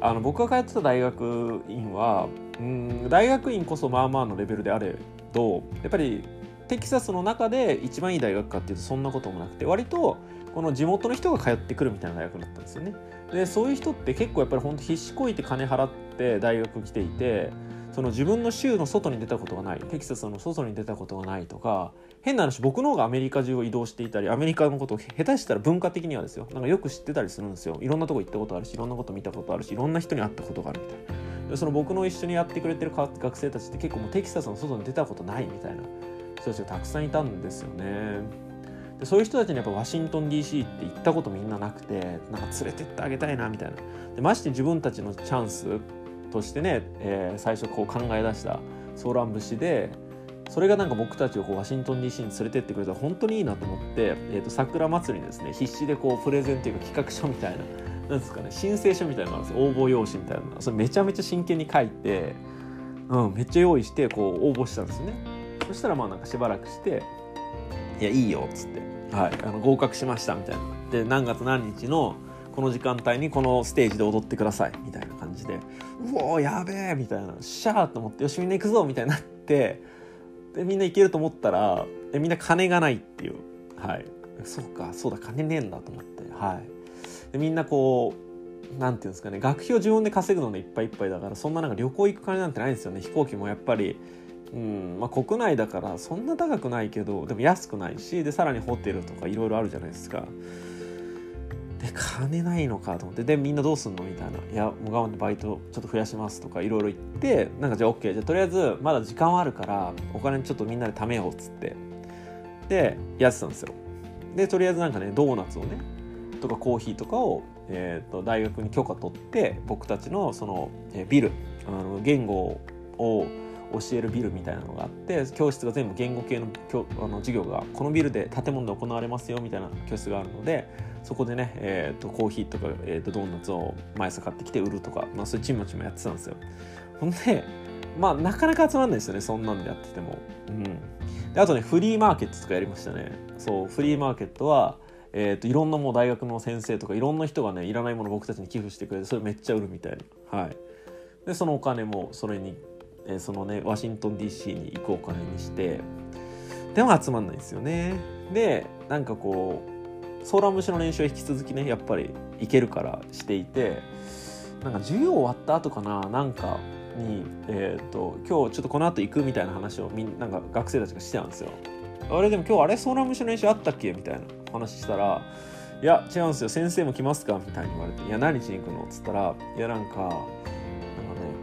あの僕が通ってた大学院はうん大学院こそまあまあのレベルであれどやっぱりテキサスの中で一番いい大学かっていうとそんなこともなくて割とこの地元の人が通ってくるみたいな大学だったんですよね。でそういう人って結構やっぱり本当必死こいて金払って大学来ていてその自分の州の外に出たことがないテキサスの外に出たことがないとか変な話僕の方がアメリカ中を移動していたりアメリカのことを下手したら文化的にはですよ。なんかよく知ってたりするんですよ。いろんなとこ行ったことあるしいろんなこと見たことあるしいろんな人に会ったことがあるみたいな。その僕の一緒にやってくれてる学生たちって結構もうテキサスの外に出たことないみたいな。人たちがたくさんいたんですよね。でそういう人たちにやっぱワシントン DC って行ったことみんななくてなんか連れてってあげたいなみたいな。でまして自分たちのチャンスとしてね、えー、最初こう考え出したソーラン節でそれがなんか僕たちをこうワシントン DC に連れてってくれたら本当にいいなと思って、えー、と桜祭りにですね必死でこうプレゼンというか企画書みたいな なんですかね申請書みたいなのがあるんです応募用紙みたいなそれめちゃめちゃ真剣に書いて、うん、めっちゃ用意してこう応募したんですね。そしたらまあなんかしばらくして「いやいいよ」っつって「はい、あの合格しました」みたいな。で何月何日のこの時間帯にこのステージで踊ってください。みたいな感じで「うおやべえ」みたいな「シャー」と思って「よしみんな行くぞ」みたいになってでみんな行けると思ったらでみんな金がないっていう。はい。そうかそうだ金ねえんだと思って。はい。でみんなこうなんていうんですかね。学費を自分で稼ぐのでいっぱいいっぱいだからそんななんか旅行行く金なんてないんですよね。飛行機もやっぱり。うんまあ、国内だからそんな高くないけどでも安くないしでさらにホテルとかいろいろあるじゃないですか。で金ないのかと思って。でみんなどうすんのみたいな「いやもう我慢でバイトちょっと増やします」とかいろいろ言ってなんかじゃあ OK じゃあとりあえずまだ時間はあるからお金ちょっとみんなで貯めようっつって。でやってたんですよ。でとりあえずなんかねドーナツをねとかコーヒーとかをえー、と大学に許可取って僕たちのその、えービルあの言語を教えるビルみたいなのがあって教室が全部言語系の教あの授業がこのビルで建物で行われますよみたいな教室があるのでそこでね、えー、とコーヒーとか、えー、とドーナツを毎朝買ってきて売るとか、まあ、そういうちまちまやってたんですよ。ほんでまあなかなか集まんないですよねそんなんでやってても。うん、であとねフリーマーケットとかやりましたね。そうフリーマーケットはえーと、いろんなもう大学の先生とかいろんな人がねいらないもの僕たちに寄付してくれてそれめっちゃ売るみたいな。はい、でそのお金もそれに、えー、そのねワシントン DC に行くお金にしてでも集まんないんですよね。でなんかこうソーラン節の練習は引き続きねやっぱり行けるからしていてなんか授業終わった後かななんかに、えーと、今日ちょっとこの後行くみたいな話をみんなんか学生たちがしてたんですよ。あれでも今日あれソーラン節の練習あったっけ？みたいな話したら「いや違うんですよ先生も来ますか?」みたいに言われて「いや何しに行くの?」っつったら「いやなんかなんかね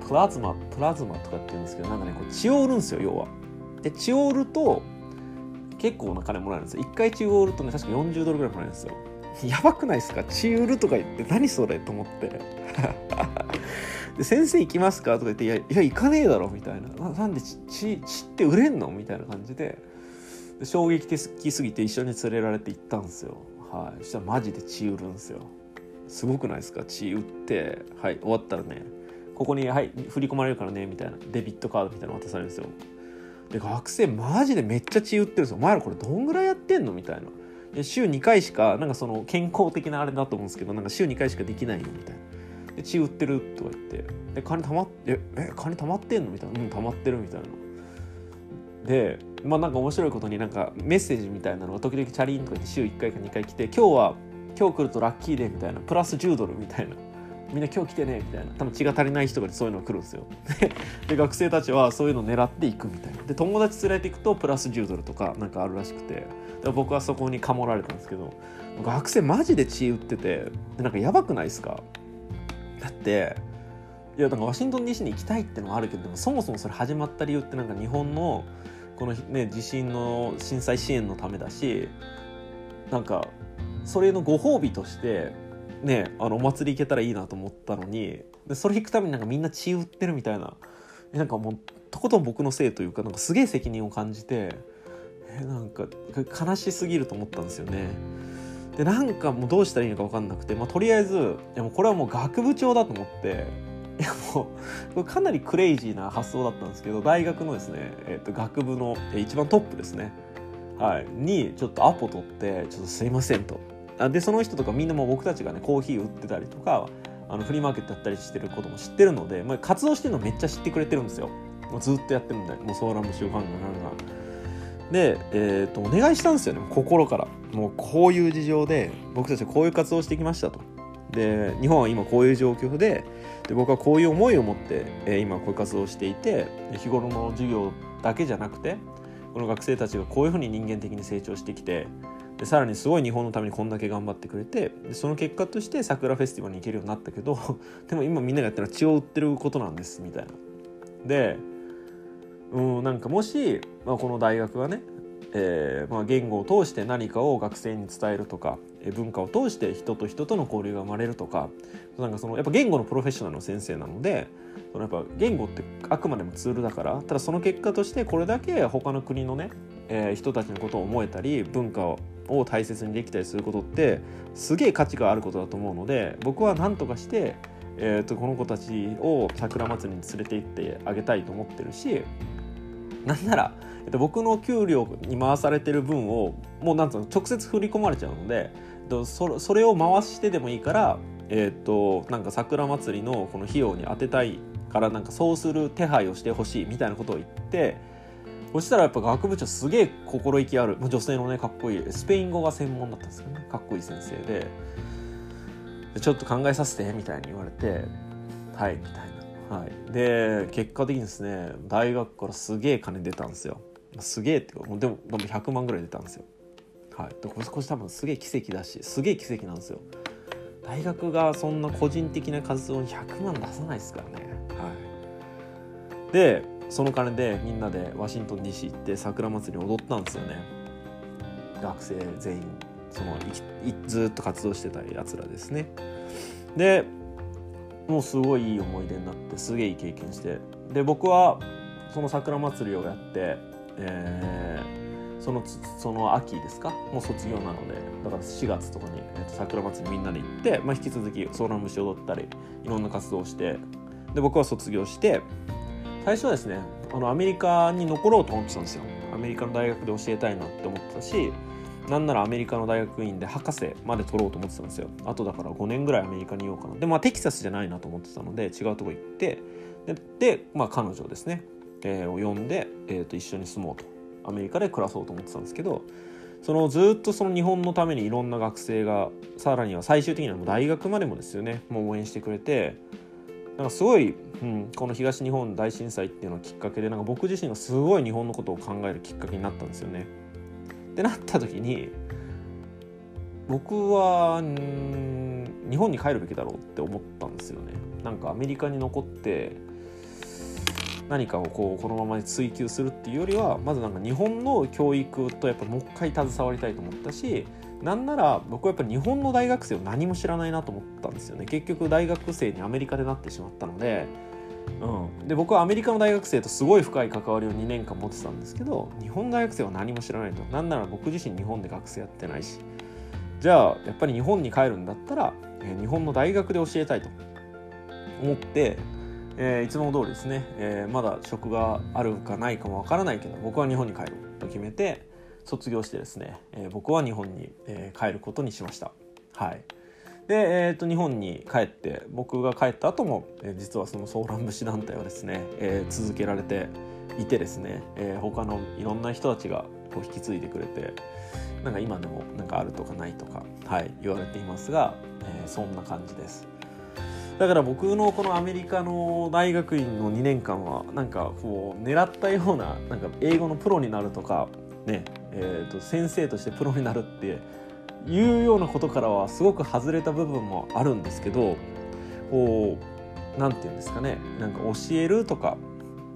プラズマプラズマとかって言うんですけどなんかねこう血を売るんですよ要は。で血を売ると結構な金もらえるんですよ。1回血を売るとね確か40ドルぐらいもらえるんですよ。やばくないですか？血売るとか言って何それと思って。で先生行きますか？とか言って「いやいや行かねえだろ」みたいな「なんで血血って売れんの?」みたいな感じで。で衝撃的すぎて一緒に連れられて行ったんですよ。はい。そしたらマジで血売るんですよ。すごくないですか？血売ってはい終わったらねここに、はい、振り込まれるからねみたいな。デビットカードみたいなの渡されるんですよ。で学生マジでめっちゃ血売ってるんですよお前らこれどんぐらいやってんのみたいな。週2回しかなんかその健康的なあれだと思うんですけどなんか週2回しかできないよみたいな。で血売ってるとか言って。で金たまってえ金たまってんのみたいな。うんたまってるみたいな。でまあなんか面白いことになんかメッセージみたいなのが時々チャリンとか言って週1回か2回来て今日は今日来るとラッキーデーみたいな。プラス10ドルみたいな。みんな今日来てねみたいな。多分血が足りない人がそういうのが来るんですよ。で学生たちはそういうのを狙っていくみたいな。で友達連れていくとプラス10ドルとかなんかあるらしくて。僕はそこにかもられたんですけど学生マジで血売っててでなんかやばくないですか？だっていやだかワシントン DC に行きたいってのはあるけどそもそもそれ始まった理由ってなんか日本のこの、ね、地震の震災支援のためだしなんかそれのご褒美としてねあのお祭り行けたらいいなと思ったのにでそれ行くためになんかみんな血売ってるみたいななんかもうとことん僕のせいというかなんかすげえ責任を感じてえなんか悲しすぎると思ったんですよね。でなんかもうどうしたらいいのか分かんなくて、まあ、とりあえずいやもうこれはもう学部長だと思っていやもうかなりクレイジーな発想だったんですけど大学のですね、えー、と学部の一番トップですね、はい、にちょっとアポ取って「ちょっとすいません」と。でその人とかみんなも僕たちがねコーヒー売ってたりとかあのフリーマーケットやったりしてることも知ってるので、まあ、活動してるのめっちゃ知ってくれてるんですよ。もうずっとやってるんでもうソーラン節ファンがなんか。で、えーと、お願いしたんですよね心からもうこういう事情で僕たちはこういう活動してきましたとで日本は今こういう状況でで僕はこういう思いを持って、えー、今こういう活動をしていて日頃の授業だけじゃなくてこの学生たちがこういうふうに人間的に成長してきてでさらにすごい日本のためにこんだけ頑張ってくれてでその結果として桜フェスティバルに行けるようになったけど でも今みんながやったら血を売ってることなんですみたいな。でうんなんかもし、まあ、この大学がねえーまあ、言語を通して何かを学生に伝えるとか文化を通して人と人との交流が生まれるとかなんかそのやっぱ言語のプロフェッショナルの先生なのでそのやっぱ言語ってあくまでもツールだからただその結果としてこれだけ他の国のね、えー、人たちのことを思えたり文化をを大切にできたりすることってすげえ価値があることだと思うので僕は何とかして、えーと、この子たちを桜祭りに連れて行ってあげたいと思ってるしなんならえっと、僕の給料に回されてる分をもうなんつうの直接振り込まれちゃうのでとそそれを回してでもいいから、えっとなんか桜祭りのこの費用に当てたいからなんかそうする手配をしてほしいみたいなことを言ってそしたらやっぱ学部長すげえ心意気ある女性のねかっこいいスペイン語が専門だったんですよね。かっこいい先生で。ちょっと考えさせてみたいに言われてはいみたいな。はい、で結果的にですね大学からすげえ金出たんですよ。すげえってもうでもでも100万ぐらい出たんですよ。はい。でこれこれ多分すげえ奇跡だしすげえ奇跡なんですよ。大学がそんな個人的な活動に100万出さないですからね。はい。でその金でみんなでワシントン DC 行って桜祭り踊ったんですよね。学生全員。そのずっと活動してたやつらですね。でもうすごいいい思い出になってすげえいい経験して。で僕はその桜祭りをやって、えー、そのその秋ですか？もう卒業なので。だから4月とかに、えー、と桜祭りみんなで行って、まあ、引き続きソーラン節踊ったりいろんな活動をして。で僕は卒業して最初はですねあのアメリカに残ろうと思ってたんですよ。アメリカの大学で教えたいなって思ってたしなんならアメリカの大学院で博士まで取ろうと思ってたんですよ。あとだから5年ぐらいアメリカにいようかな。でまあテキサスじゃないなと思ってたので違うとこ行ってでで、まあ、彼女ですね、えー、を呼んで、えー、と一緒に住もうと。アメリカで暮らそうと思ってたんですけどそのずっとその日本のためにいろんな学生がさらには最終的にはもう大学までもですよねもう応援してくれてなんかすごい、うん、この東日本大震災っていうのをきっかけでなんか僕自身がすごい日本のことを考えるきっかけになったんですよね。ってなった時に僕は日本に帰るべきだろうって思ったんですよね。なんかアメリカに残って何かをこうこのまま追求するっていうよりはまずなんか日本の教育とやっぱもう一回携わりたいと思ったしなんなら僕はやっぱり日本の大学生を何も知らないなと思ったんですよね。結局大学生にアメリカでなってしまったので,、うん、で僕はアメリカの大学生とすごい深い関わりを2年間持ってたんですけど日本大学生は何も知らないと。なんなら僕自身日本で学生やってないし。じゃあやっぱり日本に帰るんだったら、えー、日本の大学で教えたいと。思って、えー、いつも通りですね、えー、まだ職があるかないかもわからないけど僕は日本に帰ると決めて卒業してですね、えー、僕は日本に、えー、帰ることにしました。はい、で、えーと、日本に帰って僕が帰った後も、えー、実はそのソーラン節団体はですね、えー、続けられていてですね、えー、他のいろんな人たちがこう引き継いでくれてなんか今でもなんかあるとかないとか、はい、言われていますが、えー、そんな感じです。だから僕のこのアメリカの大学院の2年間はなんかこう狙ったようななんか英語のプロになるとかねえーと、先生としてプロになるっていうようなことからはすごく外れた部分もあるんですけどこう何て言うんですかねなんか教えるとか、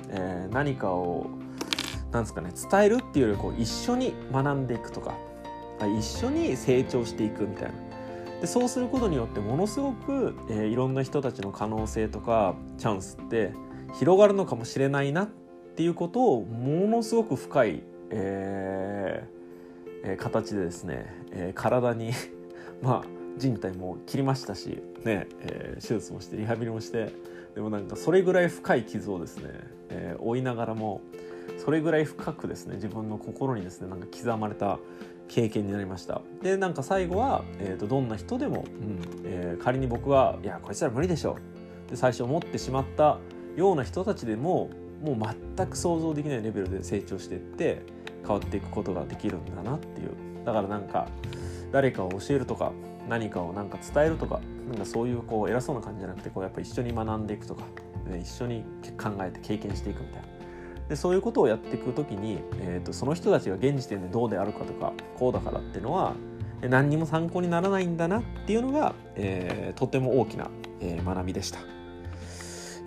えー、何かをなんですかね伝えるっていうよりこう一緒に学んでいくとか一緒に成長していくみたいな。でそうすることによってものすごく、えー、いろんな人たちの可能性とかチャンスって広がるのかもしれないなっていうことをものすごく深いえー、えー、形でですね、えー、体に まあ人体も切りましたし、ねえー、手術もしてリハビリもしてでもなんかそれぐらい深い傷をですね、えー、負いながらもそれぐらい深くですね自分の心にですねなんか刻まれた経験になりました。でなんか最後は、えーと、どんな人でも、うんえー、仮に僕が「いやこいつら無理でしょ」って最初思ってしまったような人たちでももう全く想像できないレベルで成長していって変わっていくことができるんだなっていうだからなんか誰かを教えるとか何かをなんか伝えるとかなんかそういうこう偉そうな感じじゃなくてこうやっぱ一緒に学んでいくとか、ね、一緒に考えて経験していくみたいなでそういうことをやっていく時に、えーと、その人たちが現時点でどうであるかとかこうだからっていうのは何にも参考にならないんだなっていうのが、えー、とても大きな、えー、学びでした。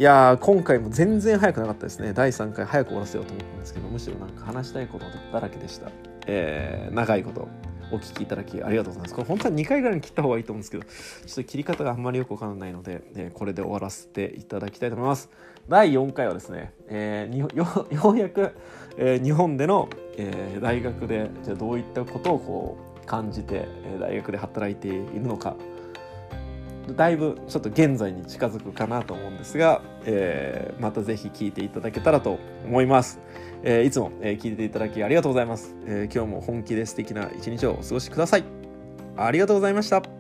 いや今回も全然早くなかったですね。第3回早く終わらせようと思ったんですけどむしろなんか話したいことだらけでした、えー、長いことお聞きいただきありがとうございます。これ本当は2回ぐらいに切った方がいいと思うんですけどちょっと切り方があんまりよくわからないので、えー、これで終わらせていただきたいと思います。第4回はですね、えー、よ ようやく、えー、日本での、えー、大学でじゃどういったことをこう感じて、大学で働いているのか。だいぶちょっと現在に近づくかなと思うんですが、えー、またぜひ聴いていただけたらと思います。えー、いつも、えー、聞いていただきありがとうございます、えー、今日も本気で素敵な一日をお過ごしください。ありがとうございました。